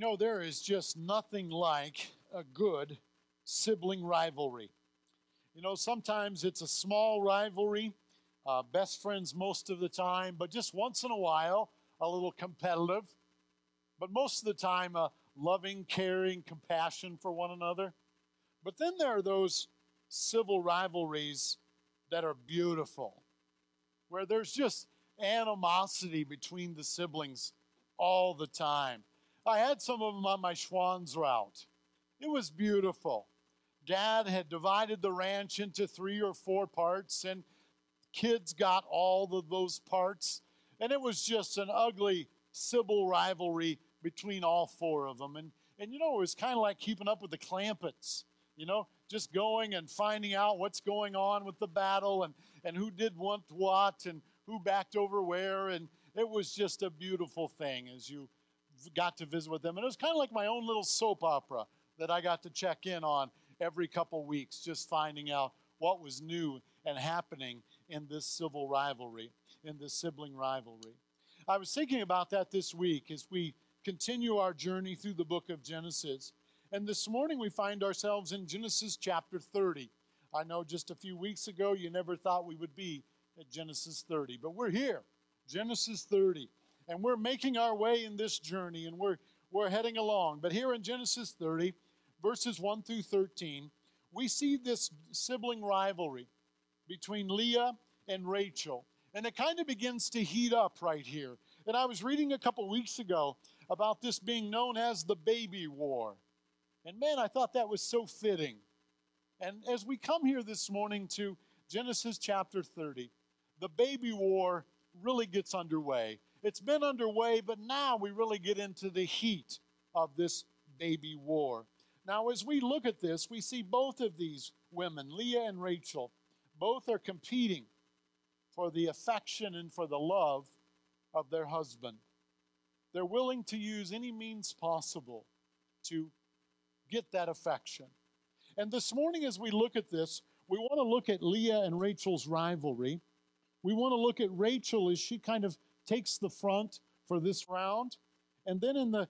You know, there is just nothing like a good sibling rivalry. You know, sometimes it's a small rivalry, uh, best friends most of the time, but just once in a while, a little competitive. But most of the time, a loving, caring, compassion for one another. But then there are those civil rivalries that are beautiful, where there's just animosity between the siblings all the time. I had some of them on my Schwan's route. It was beautiful. Dad had divided the ranch into three or four parts, and kids got all of those parts. And it was just an ugly civil rivalry between all four of them. And, and you know, it was kind of like keeping up with the Clampetts, you know, just going and finding out what's going on with the battle and, and who did what, what and who backed over where. And it was just a beautiful thing as you got to visit with them. And it was kind of like my own little soap opera that I got to check in on every couple weeks, just finding out what was new and happening in this civil rivalry, in this sibling rivalry. I was thinking about that this week as we continue our journey through the book of Genesis. And this morning we find ourselves in Genesis chapter 30. I know just a few weeks ago you never thought we would be at Genesis 30, but we're here, Genesis 30. And we're making our way in this journey and we're, we're heading along. But here in Genesis 30, verses 1 through 13, we see this sibling rivalry between Leah and Rachel. And it kind of begins to heat up right here. And I was reading a couple weeks ago about this being known as the baby war. And man, I thought that was so fitting. And as we come here this morning to Genesis chapter 30, the baby war really gets underway. It's been underway, but now we really get into the heat of this baby war. Now, as we look at this, we see both of these women, Leah and Rachel, both are competing for the affection and for the love of their husband. They're willing to use any means possible to get that affection. And this morning, as we look at this, we want to look at Leah and Rachel's rivalry. We want to look at Rachel as she kind of takes the front for this round. And then in the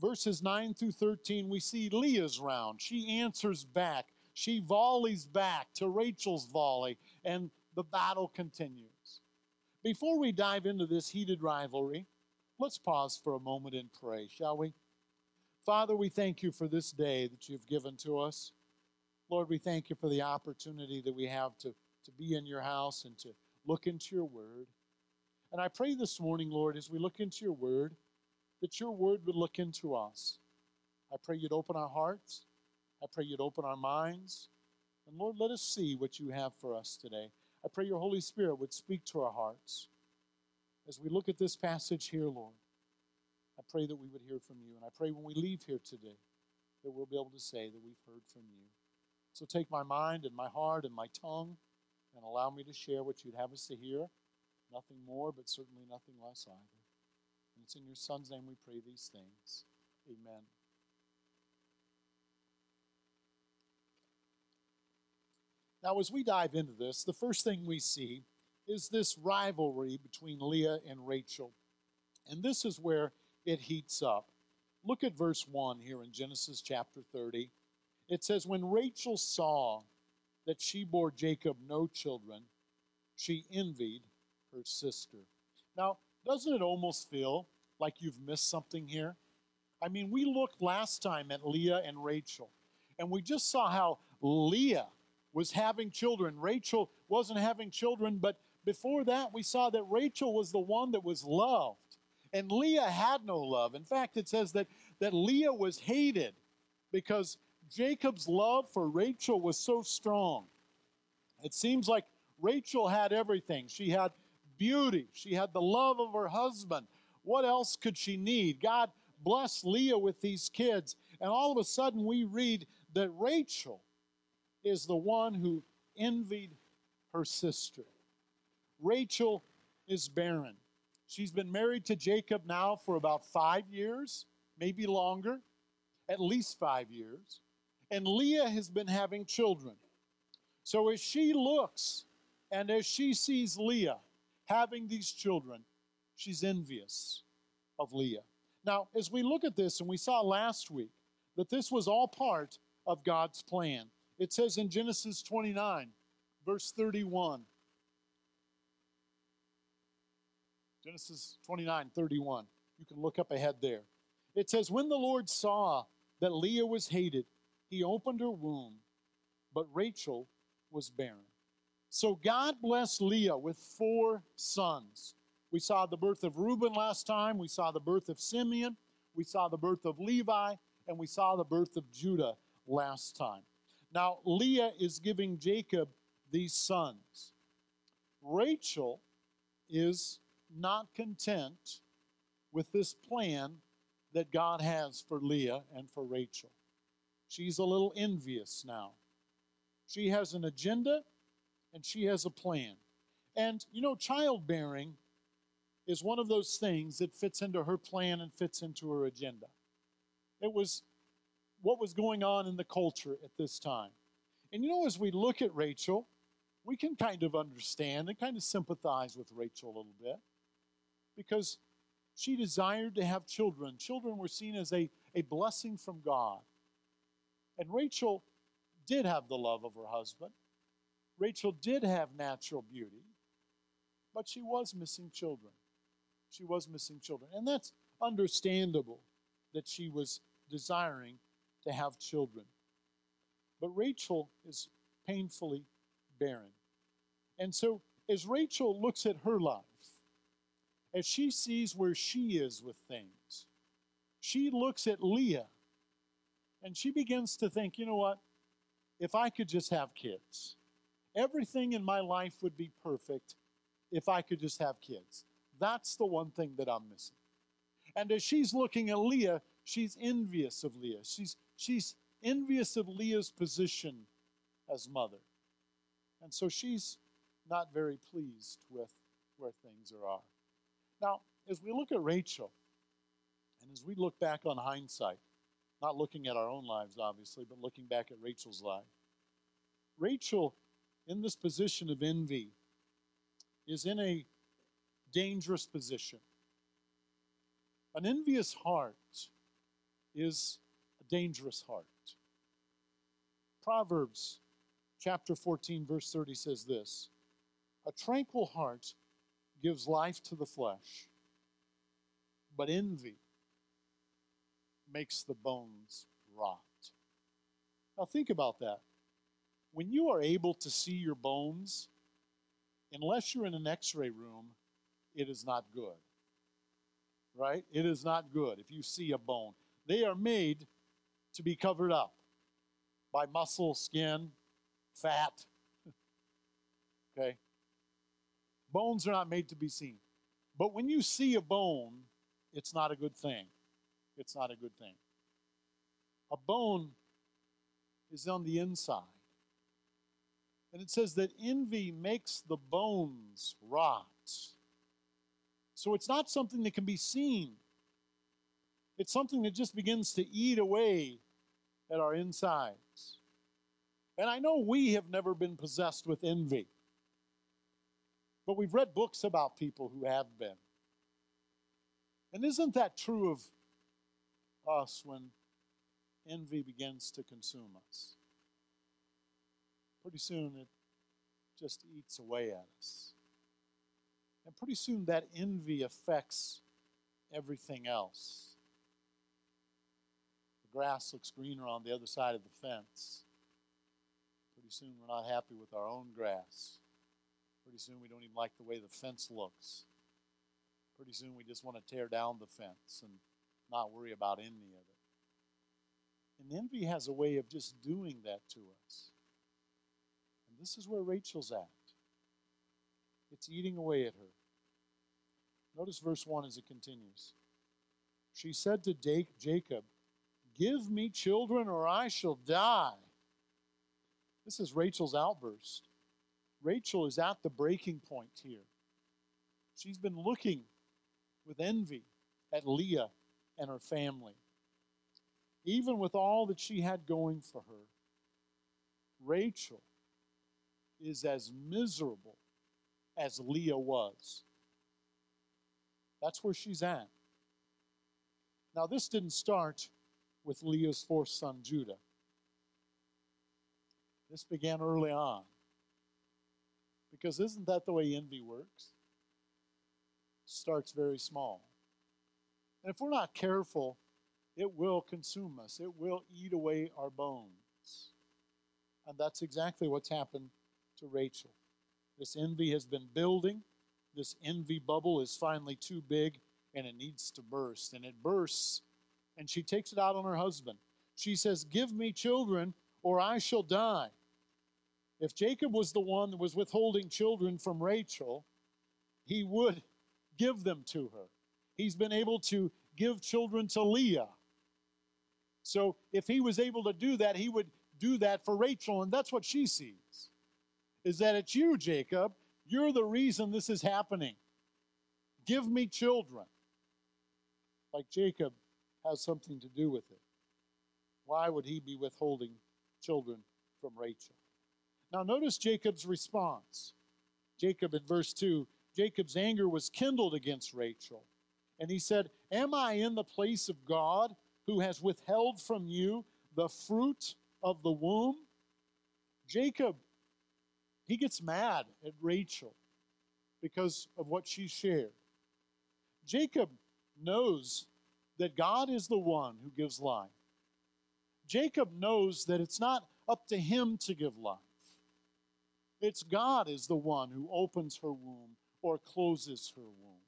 verses 9 through 13, we see Leah's round. She answers back, she volleys back to Rachel's volley, and the battle continues. Before we dive into this heated rivalry, let's pause for a moment and pray, shall we? Father, we thank you for this day that you've given to us. Lord, we thank you for the opportunity that we have to, to be in your house and to look into your word. And I pray this morning, Lord, as we look into your word, that your word would look into us. I pray you'd open our hearts. I pray you'd open our minds. And Lord, let us see what you have for us today. I pray your Holy Spirit would speak to our hearts. As we look at this passage here, Lord, I pray that we would hear from you. And I pray when we leave here today that we'll be able to say that we've heard from you. So take my mind and my heart and my tongue and allow me to share what you'd have us to hear. Nothing more, but certainly nothing less either. And it's in your Son's name we pray these things. Amen. Now, as we dive into this, the first thing we see is this rivalry between Leah and Rachel. And this is where it heats up. Look at verse 1 here in Genesis chapter 30. It says, When Rachel saw that she bore Jacob no children, she envied her sister. Now, doesn't it almost feel like you've missed something here? I mean, we looked last time at Leah and Rachel, and we just saw how Leah was having children. Rachel wasn't having children, but before that, we saw that Rachel was the one that was loved. And Leah had no love. In fact, it says that, that Leah was hated because Jacob's love for Rachel was so strong. It seems like Rachel had everything. She had beauty, she had the love of her husband. What else could she need? God blessed Leah with these kids. And all of a sudden, we read that Rachel is the one who envied her sister. Rachel is barren. She's been married to Jacob now for about five years, maybe longer, at least five years. And Leah has been having children. So as she looks and as she sees Leah having these children, she's envious of Leah. Now, as we look at this, and we saw last week that this was all part of God's plan. It says in Genesis 29, verse 31. Genesis 29, 31. You can look up ahead there. It says, When the Lord saw that Leah was hated, he opened her womb, but Rachel was barren. So God blessed Leah with four sons. We saw the birth of Reuben last time, we saw the birth of Simeon, we saw the birth of Levi, and we saw the birth of Judah last time. Now, Leah is giving Jacob these sons. Rachel is not content with this plan that God has for Leah and for Rachel. She's a little envious now. She has an agenda and she has a plan. And, you know, childbearing is one of those things that fits into her plan and fits into her agenda. It was what was going on in the culture at this time. And you know, as we look at Rachel, we can kind of understand and kind of sympathize with Rachel a little bit because she desired to have children. Children were seen as a, a blessing from God. And Rachel did have the love of her husband. Rachel did have natural beauty, but she was missing children. She was missing children. And that's understandable that she was desiring to have children. But Rachel is painfully barren. And so, as Rachel looks at her life, as she sees where she is with things, she looks at Leah and she begins to think, you know what? If I could just have kids, everything in my life would be perfect if I could just have kids. That's the one thing that I'm missing. And as she's looking at Leah, she's envious of Leah. She's, she's envious of Leah's position as mother. And so she's not very pleased with where things are. Now, as we look at Rachel, and as we look back on hindsight, not looking at our own lives, obviously, but looking back at Rachel's life, Rachel, in this position of envy, is in a dangerous position. An envious heart is a dangerous heart. Proverbs chapter 14, verse 30 says this A tranquil heart gives life to the flesh, but envy makes the bones rot. Now, think about that. When you are able to see your bones, unless you're in an x ray room, it is not good. Right? It is not good if you see a bone. They are made to be covered up by muscle, skin, fat. okay? Bones are not made to be seen. But when you see a bone, it's not a good thing. It's not a good thing. A bone is on the inside. And it says that envy makes the bones rot. So it's not something that can be seen. It's something that just begins to eat away at our insides. And I know we have never been possessed with envy, but we've read books about people who have been. And isn't that true of us when envy begins to consume us? Pretty soon it just eats away at us. And pretty soon that envy affects everything else. The grass looks greener on the other side of the fence. Pretty soon we're not happy with our own grass. Pretty soon we don't even like the way the fence looks. Pretty soon we just want to tear down the fence and not worry about any of it. And envy has a way of just doing that to us. This is where Rachel's at. It's eating away at her. Notice verse 1 as it continues. She said to Jacob, Give me children or I shall die. This is Rachel's outburst. Rachel is at the breaking point here. She's been looking with envy at Leah and her family. Even with all that she had going for her, Rachel is as miserable as Leah was. That's where she's at. Now, this didn't start with Leah's fourth son, Judah. This began early on. Because isn't that the way envy works? starts very small. And if we're not careful, it will consume us, it will eat away our bones. And that's exactly what's happened to Rachel. This envy has been building. This envy bubble is finally too big and it needs to burst. And it bursts, and she takes it out on her husband. She says, Give me children, or I shall die. If Jacob was the one that was withholding children from Rachel, he would give them to her. He's been able to give children to Leah. So if he was able to do that, he would do that for Rachel, and that's what she sees. Is that it's you, Jacob. You're the reason this is happening. Give me children. Like Jacob has something to do with it. Why would he be withholding children from Rachel? Now, notice Jacob's response. Jacob in verse 2 Jacob's anger was kindled against Rachel. And he said, Am I in the place of God who has withheld from you the fruit of the womb? Jacob, he gets mad at Rachel because of what she shared. Jacob knows that God is the one who gives life. Jacob knows that it's not up to him to give life. It's God is the one who opens her womb or closes her womb.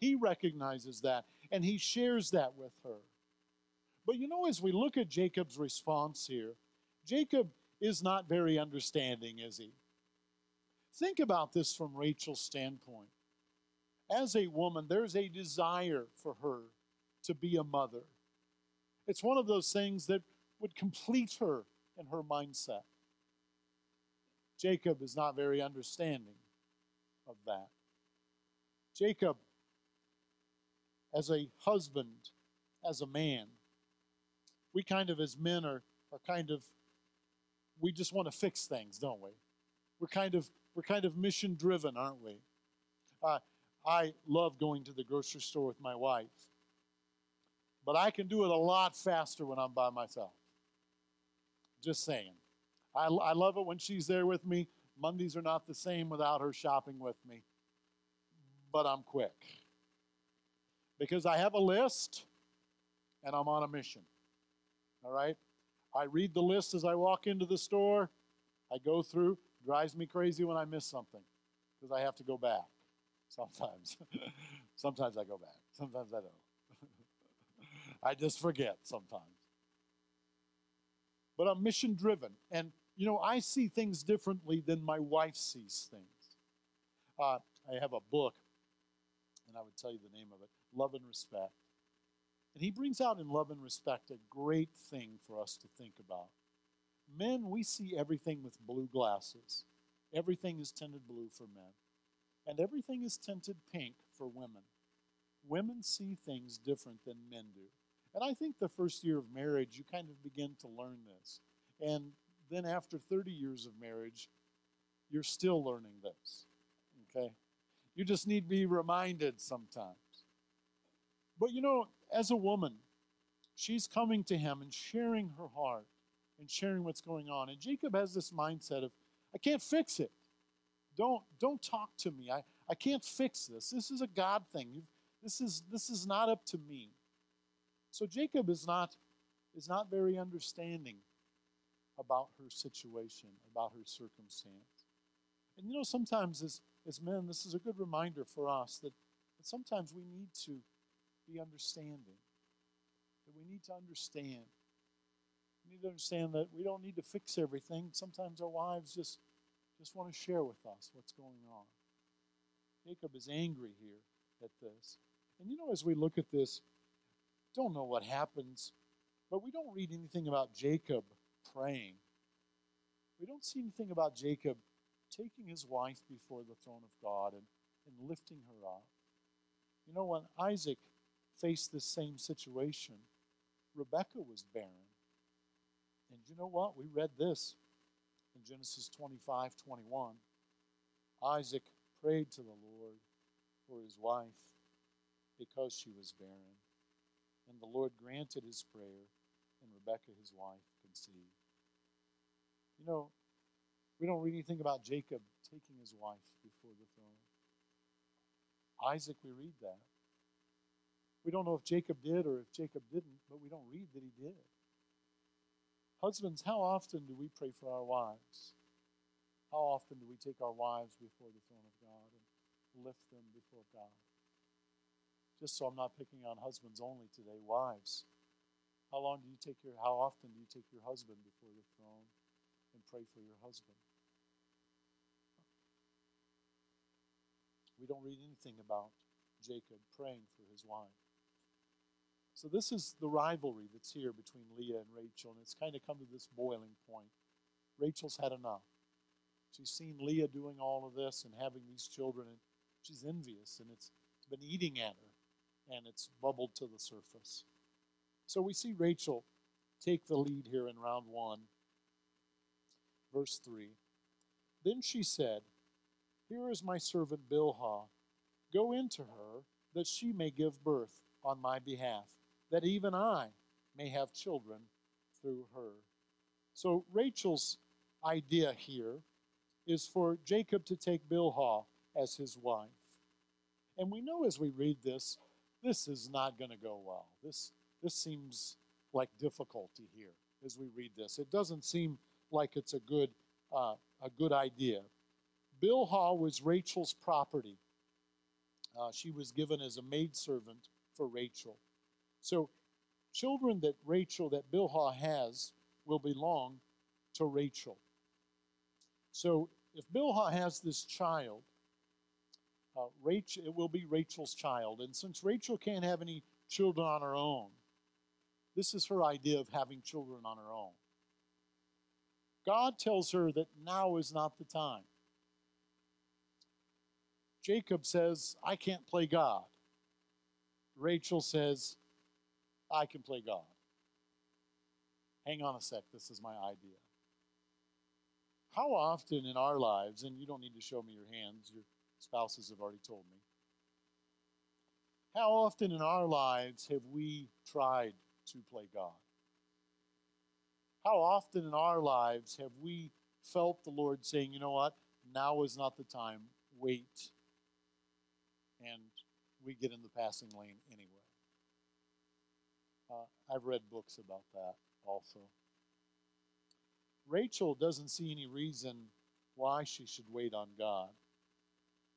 He recognizes that and he shares that with her. But you know, as we look at Jacob's response here, Jacob is not very understanding, is he? Think about this from Rachel's standpoint. As a woman, there's a desire for her to be a mother. It's one of those things that would complete her in her mindset. Jacob is not very understanding of that. Jacob, as a husband, as a man, we kind of, as men, are, are kind of, we just want to fix things, don't we? We're kind of, we're kind of mission driven, aren't we? Uh, I love going to the grocery store with my wife, but I can do it a lot faster when I'm by myself. Just saying. I, I love it when she's there with me. Mondays are not the same without her shopping with me but I'm quick. Because I have a list and I'm on a mission. All right? I read the list as I walk into the store. I go through. Drives me crazy when I miss something because I have to go back sometimes. sometimes I go back, sometimes I don't. I just forget sometimes. But I'm mission driven. And, you know, I see things differently than my wife sees things. Uh, I have a book and I would tell you the name of it Love and Respect. And he brings out in Love and Respect a great thing for us to think about. Men, we see everything with blue glasses. Everything is tinted blue for men, and everything is tinted pink for women. Women see things different than men do. And I think the first year of marriage, you kind of begin to learn this. And then after 30 years of marriage, you're still learning this. Okay? You just need to be reminded sometimes. But you know, as a woman, she's coming to him and sharing her heart and sharing what's going on. And Jacob has this mindset of, I can't fix it. Don't don't talk to me. I, I can't fix this. This is a God thing. This is this is not up to me. So Jacob is not is not very understanding about her situation, about her circumstance. And you know, sometimes as as men, this is a good reminder for us that, that sometimes we need to be understanding. That we need to understand. Need to understand that we don't need to fix everything. Sometimes our wives just, just want to share with us what's going on. Jacob is angry here at this. And you know, as we look at this, don't know what happens, but we don't read anything about Jacob praying. We don't see anything about Jacob taking his wife before the throne of God and, and lifting her up. You know, when Isaac faced this same situation, Rebekah was barren. And you know what? We read this in Genesis 25 21. Isaac prayed to the Lord for his wife because she was barren. And the Lord granted his prayer, and Rebekah, his wife, conceived. You know, we don't read anything about Jacob taking his wife before the throne. Isaac, we read that. We don't know if Jacob did or if Jacob didn't, but we don't read that he did. Husbands, how often do we pray for our wives? How often do we take our wives before the throne of God and lift them before God? Just so I'm not picking on husbands only today, wives. How long do you take your how often do you take your husband before the throne and pray for your husband? We don't read anything about Jacob praying for his wife. So this is the rivalry that's here between Leah and Rachel, and it's kind of come to this boiling point. Rachel's had enough. She's seen Leah doing all of this and having these children, and she's envious, and it's been eating at her, and it's bubbled to the surface. So we see Rachel take the lead here in round one. Verse 3 Then she said, Here is my servant Bilhah. Go into her, that she may give birth on my behalf, that even I may have children through her. So Rachel's idea here is for Jacob to take Bilhah as his wife. And we know as we read this, this is not going to go well. This, this seems like difficulty here as we read this. It doesn't seem like it's a good, uh, a good idea. Bilhah was Rachel's property. Uh, she was given as a maidservant for Rachel. So, children that Rachel, that Bilhah has, will belong to Rachel. So, if Bilhah has this child, uh, Rachel, it will be Rachel's child. And since Rachel can't have any children on her own, this is her idea of having children on her own. God tells her that now is not the time. Jacob says, I can't play God. Rachel says, I can play God. Hang on a sec, this is my idea. How often in our lives, and you don't need to show me your hands, your spouses have already told me. How often in our lives have we tried to play God? How often in our lives have we felt the Lord saying, you know what, now is not the time, wait. And we get in the passing lane anyway. Uh, I've read books about that also. Rachel doesn't see any reason why she should wait on God.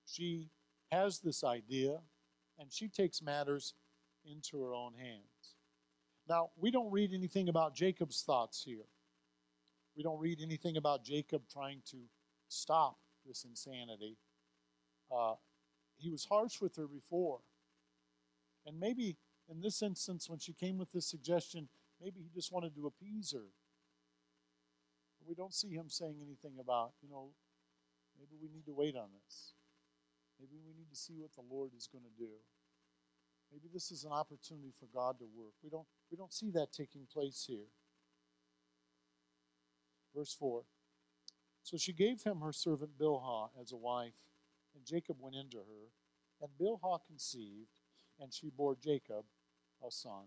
She has this idea and she takes matters into her own hands. Now, we don't read anything about Jacob's thoughts here. We don't read anything about Jacob trying to stop this insanity. Uh, he was harsh with her before. And maybe in this instance, when she came with this suggestion, maybe he just wanted to appease her we don't see him saying anything about, you know, maybe we need to wait on this. Maybe we need to see what the Lord is going to do. Maybe this is an opportunity for God to work. We don't, we don't see that taking place here. Verse 4 So she gave him her servant Bilhah as a wife, and Jacob went into her. And Bilhah conceived, and she bore Jacob a son.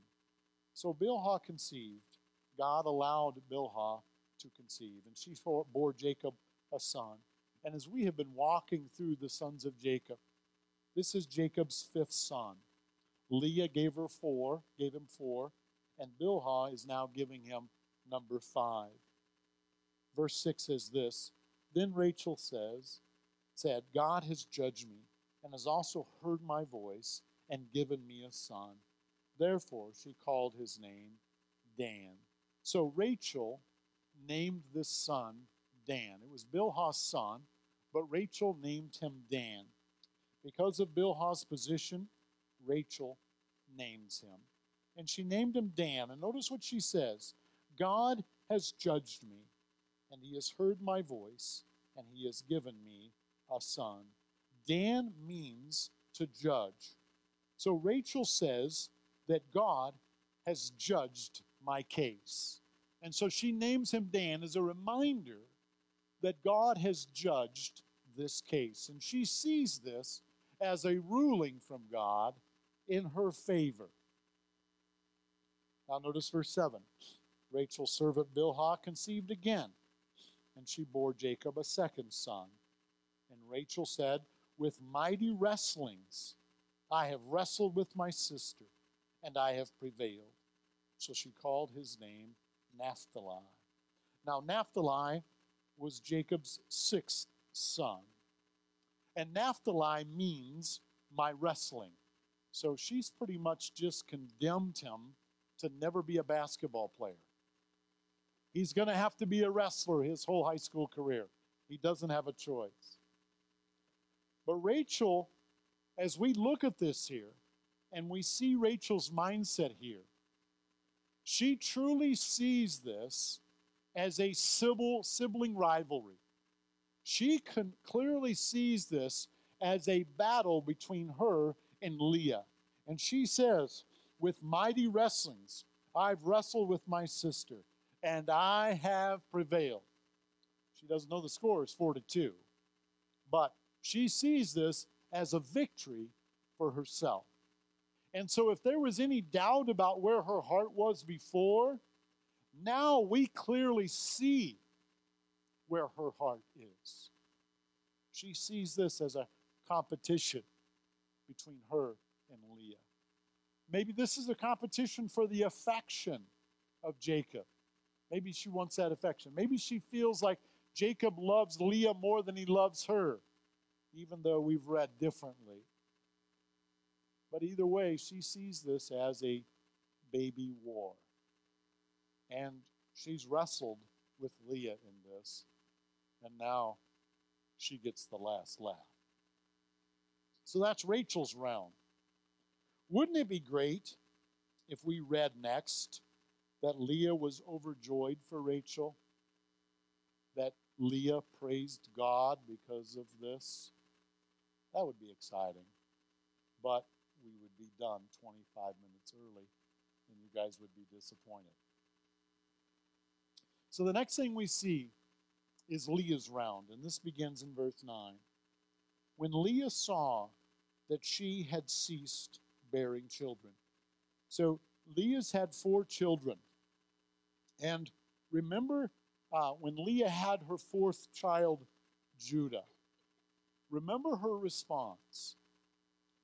So Bilhah conceived. God allowed Bilhah to conceive. And she bore Jacob a son. And as we have been walking through the sons of Jacob, this is Jacob's fifth son. Leah gave her four, gave him four, and Bilhah is now giving him number five. Verse 6 says this Then Rachel says, said, God has judged me and has also heard my voice and given me a son. Therefore, she called his name Dan. So Rachel named this son Dan. It was Bilhah's son, but Rachel named him Dan. Because of Bilhah's position, Rachel names him. And she named him Dan. And notice what she says God has judged me, and he has heard my voice, and he has given me a son. Dan means to judge. So Rachel says that God has judged my case. And so she names him Dan as a reminder that God has judged this case. And she sees this as a ruling from God in her favor. Now, notice verse 7. Rachel's servant Bilhah conceived again, and she bore Jacob a second son. And Rachel said, With mighty wrestlings I have wrestled with my sister, and I have prevailed. So she called his name Naphtali. Now, Naphtali was Jacob's sixth son. And Naphtali means my wrestling. So she's pretty much just condemned him to never be a basketball player. He's going to have to be a wrestler his whole high school career. He doesn't have a choice. But Rachel, as we look at this here, and we see Rachel's mindset here, she truly sees this as a sibling rivalry. She clearly sees this as a battle between her and Leah. And she says, With mighty wrestlings, I've wrestled with my sister, and I have prevailed. She doesn't know the score is four to two, but she sees this as a victory for herself. And so, if there was any doubt about where her heart was before, now we clearly see where her heart is. She sees this as a competition between her and Leah. Maybe this is a competition for the affection of Jacob. Maybe she wants that affection. Maybe she feels like Jacob loves Leah more than he loves her, even though we've read differently. But either way, she sees this as a baby war. And she's wrestled with Leah in this. And now she gets the last laugh. So that's Rachel's round. Wouldn't it be great if we read next that Leah was overjoyed for Rachel? That Leah praised God because of this? That would be exciting. But would be done 25 minutes early, and you guys would be disappointed. So the next thing we see is Leah's round, and this begins in verse 9. When Leah saw that she had ceased bearing children. So Leah's had four children. And remember uh, when Leah had her fourth child, Judah, remember her response.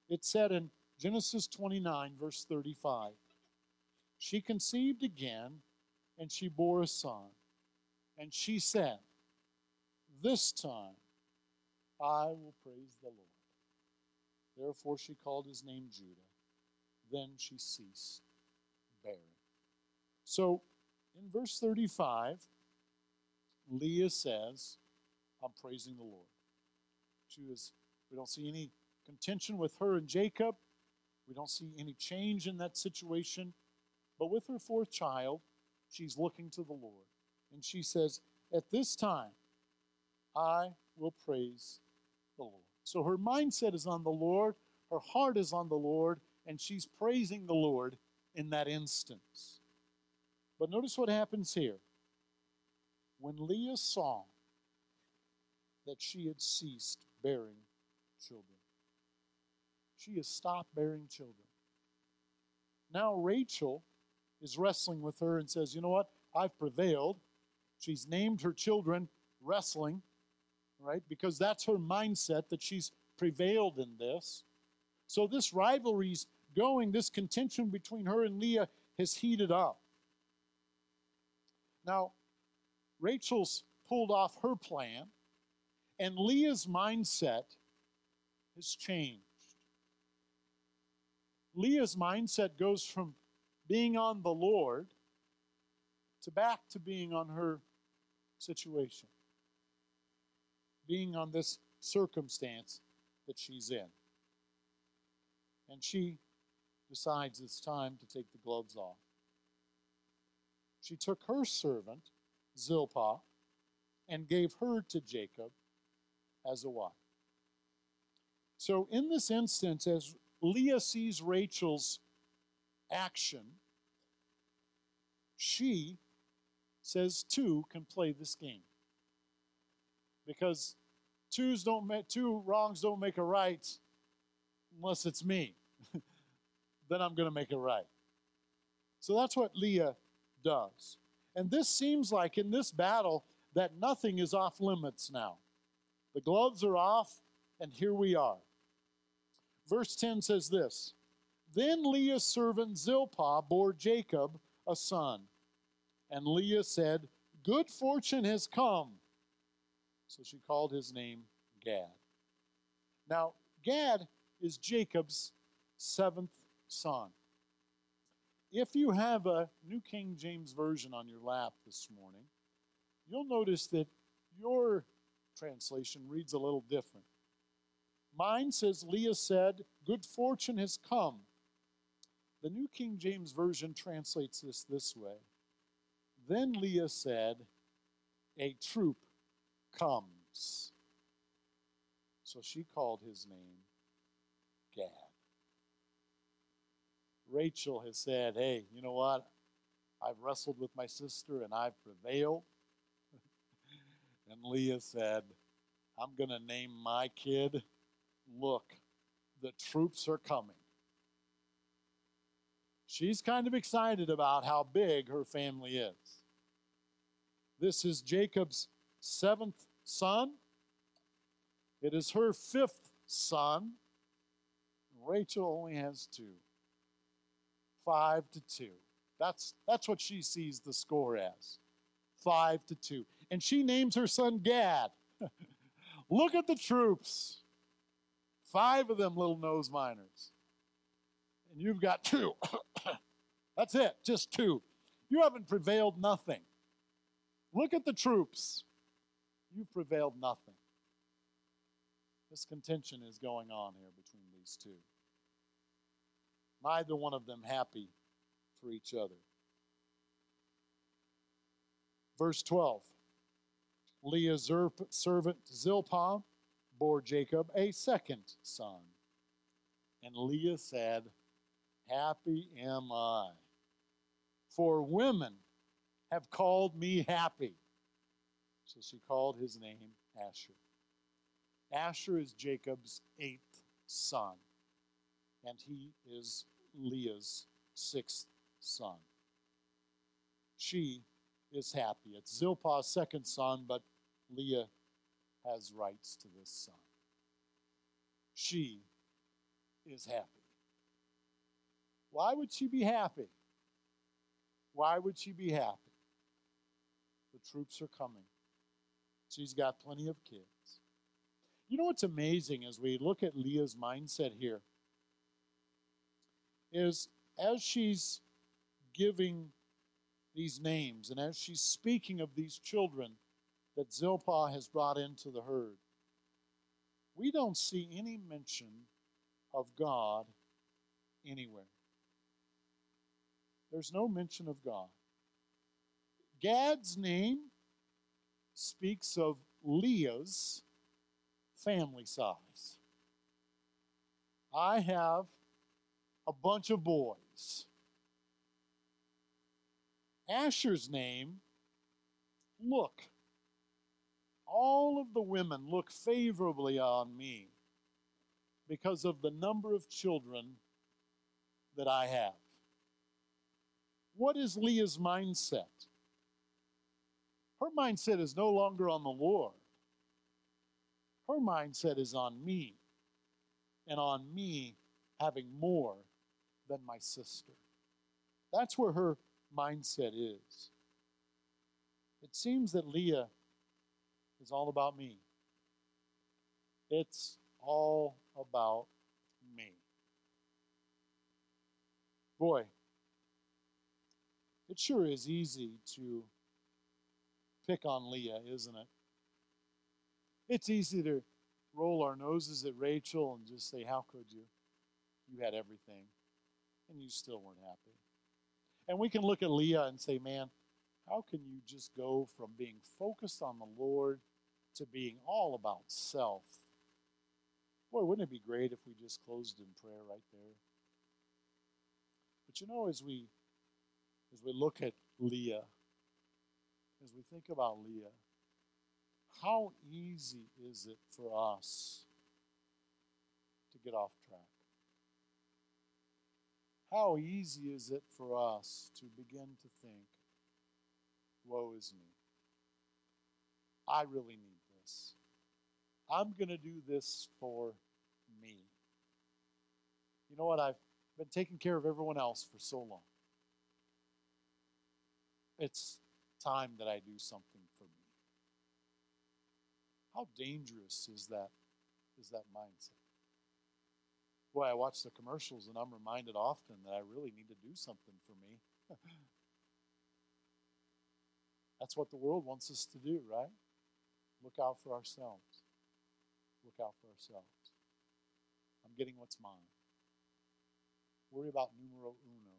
It said in Genesis 29, verse 35, she conceived again and she bore a son. And she said, This time I will praise the Lord. Therefore she called his name Judah. Then she ceased bearing. So in verse 35, Leah says, I'm praising the Lord. She is, we don't see any contention with her and Jacob. We don't see any change in that situation. But with her fourth child, she's looking to the Lord. And she says, At this time, I will praise the Lord. So her mindset is on the Lord, her heart is on the Lord, and she's praising the Lord in that instance. But notice what happens here. When Leah saw that she had ceased bearing children, she has stopped bearing children. Now Rachel is wrestling with her and says, You know what? I've prevailed. She's named her children wrestling right? Because that's her mindset that she's prevailed in this. So this rivalry's going, this contention between her and Leah has heated up. Now, Rachel's pulled off her plan, and Leah's mindset has changed. Leah's mindset goes from being on the Lord to back to being on her situation being on this circumstance that she's in. And she decides it's time to take the gloves off. She took her servant, Zilpah, and gave her to Jacob as a wife. So, in this instance, as Leah sees Rachel's action, she says two can play this game. Because twos don't make two wrongs don't make a right unless it's me. then I'm going to make it right. So that's what Leah does. And this seems like in this battle that nothing is off limits now. The gloves are off, and here we are. Verse 10 says this Then Leah's servant Zilpah bore Jacob a son. And Leah said, Good fortune has come. So she called his name Gad. Now, Gad is Jacob's seventh son. If you have a New King James Version on your lap this morning, you'll notice that your translation reads a little different. Mine says, Leah said, Good fortune has come. The New King James Version translates this this way Then Leah said, A troop comes. So she called his name Gad. Rachel has said, Hey, you know what? I've wrestled with my sister and I've prevailed. and Leah said, I'm going to name my kid, Look, the troops are coming. She's kind of excited about how big her family is. This is Jacob's seventh son. It is her fifth son. Rachel only has two. Five to two. That's, that's what she sees the score as. Five to two. And she names her son Gad. Look at the troops. Five of them little nose miners. And you've got two. That's it, just two. You haven't prevailed nothing. Look at the troops. You've prevailed nothing. This contention is going on here between these two. Neither one of them happy for each other. Verse 12 Leah's servant Zilpah bore Jacob a second son. And Leah said, Happy am I, for women have called me happy. So she called his name Asher. Asher is Jacob's eighth son, and he is Leah's sixth son. She is happy. It's Zilpah's second son, but Leah has rights to this son. She is happy. Why would she be happy? Why would she be happy? The troops are coming. She's got plenty of kids. You know what's amazing as we look at Leah's mindset here is as she's giving these names and as she's speaking of these children that Zilpah has brought into the herd, we don't see any mention of God anywhere. There's no mention of God. Gad's name speaks of Leah's family size. I have a bunch of boys. Asher's name, look. All of the women look favorably on me because of the number of children that I have. What is Leah's mindset? Her mindset is no longer on the Lord. Her mindset is on me and on me having more than my sister. That's where her mindset is. It seems that Leah is all about me. It's all about me. Boy, it sure is easy to pick on Leah, isn't it? It's easy to roll our noses at Rachel and just say, How could you? You had everything, and you still weren't happy. And we can look at Leah and say, Man, how can you just go from being focused on the Lord to being all about self? Boy, wouldn't it be great if we just closed in prayer right there? But you know, as we as we look at Leah, as we think about Leah, how easy is it for us to get off track? How easy is it for us to begin to think, woe is me? I really need this. I'm going to do this for me. You know what? I've been taking care of everyone else for so long. It's time that I do something for me. How dangerous is that is that mindset? Boy, I watch the commercials and I'm reminded often that I really need to do something for me. That's what the world wants us to do, right? Look out for ourselves. Look out for ourselves. I'm getting what's mine. Worry about numero uno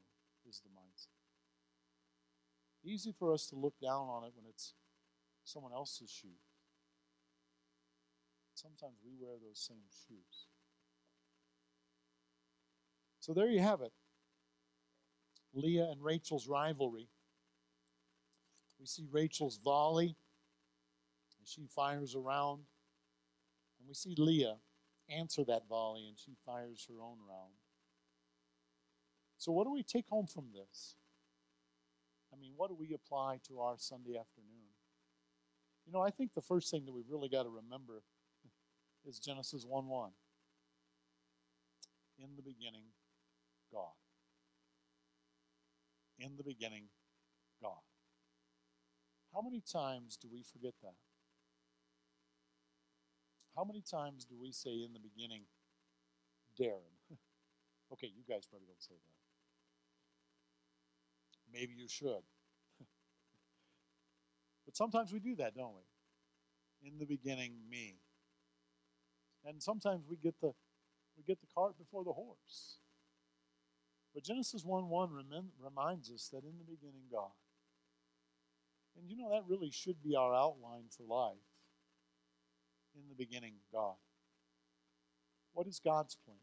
is the mindset. Easy for us to look down on it when it's someone else's shoes. Sometimes we wear those same shoes. So there you have it. Leah and Rachel's rivalry. We see Rachel's volley and she fires around. And we see Leah answer that volley and she fires her own round. So, what do we take home from this? I mean, what do we apply to our Sunday afternoon? You know, I think the first thing that we've really got to remember is Genesis 1 1. In the beginning, God. In the beginning, God. How many times do we forget that? How many times do we say in the beginning, Darren? okay, you guys probably don't say that. Maybe you should. but sometimes we do that, don't we? In the beginning, me. And sometimes we get the we get the cart before the horse. But Genesis 1 1 reminds us that in the beginning, God. And you know, that really should be our outline for life. In the beginning, God. What is God's plan?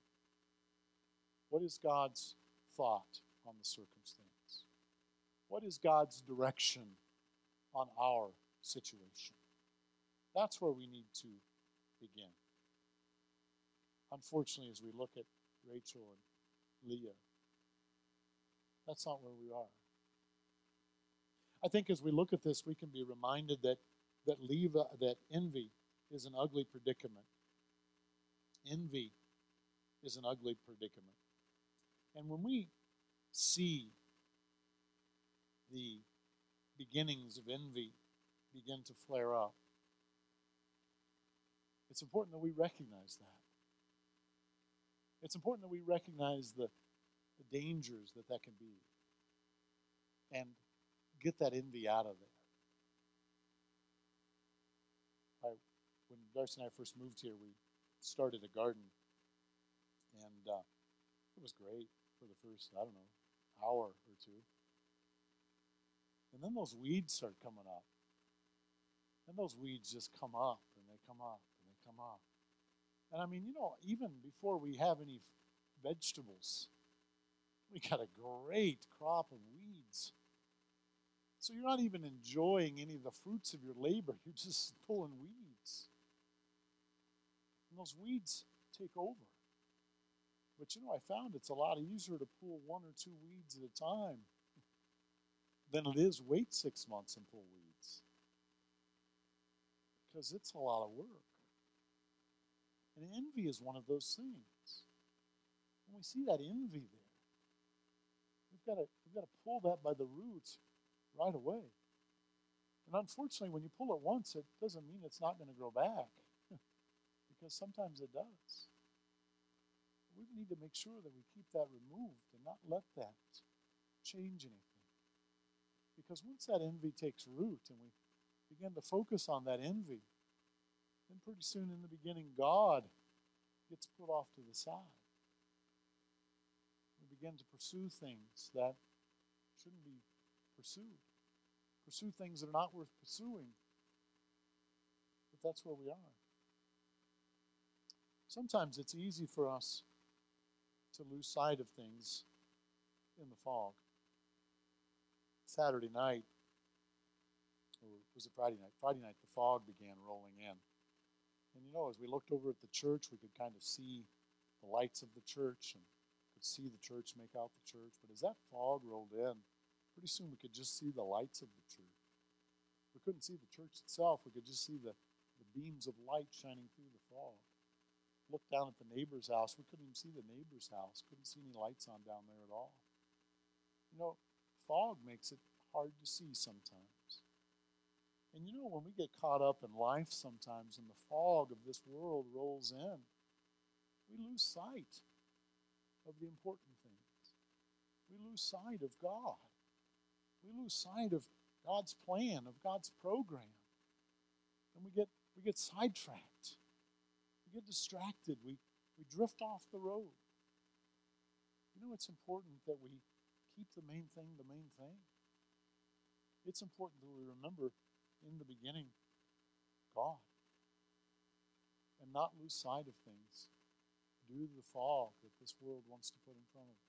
What is God's thought on the circumstance? What is God's direction on our situation? That's where we need to begin. Unfortunately, as we look at Rachel and Leah, that's not where we are. I think as we look at this, we can be reminded that that that envy is an ugly predicament. Envy is an ugly predicament. And when we see the beginnings of envy begin to flare up. It's important that we recognize that. It's important that we recognize the, the dangers that that can be and get that envy out of there. I, when Darcy and I first moved here, we started a garden, and uh, it was great for the first, I don't know, hour or two. And then those weeds start coming up. And those weeds just come up and they come up and they come up. And I mean, you know, even before we have any vegetables, we got a great crop of weeds. So you're not even enjoying any of the fruits of your labor, you're just pulling weeds. And those weeds take over. But you know, I found it's a lot easier to pull one or two weeds at a time than it is wait six months and pull weeds. Because it's a lot of work. And envy is one of those things. When we see that envy there, we've got to, we've got to pull that by the roots right away. And unfortunately, when you pull it once, it doesn't mean it's not going to grow back, because sometimes it does. We need to make sure that we keep that removed and not let that change anything. Because once that envy takes root and we begin to focus on that envy, then pretty soon in the beginning, God gets put off to the side. We begin to pursue things that shouldn't be pursued, pursue things that are not worth pursuing. But that's where we are. Sometimes it's easy for us to lose sight of things in the fog. Saturday night, or was it Friday night? Friday night, the fog began rolling in. And you know, as we looked over at the church, we could kind of see the lights of the church and could see the church, make out the church. But as that fog rolled in, pretty soon we could just see the lights of the church. We couldn't see the church itself, we could just see the, the beams of light shining through the fog. Looked down at the neighbor's house, we couldn't even see the neighbor's house, couldn't see any lights on down there at all. You know, fog makes it hard to see sometimes. And you know, when we get caught up in life sometimes and the fog of this world rolls in, we lose sight of the important things. We lose sight of God. We lose sight of God's plan, of God's program. And we get we get sidetracked. Get distracted. We, we drift off the road. You know, it's important that we keep the main thing the main thing. It's important that we remember in the beginning God and not lose sight of things due to the fog that this world wants to put in front of us.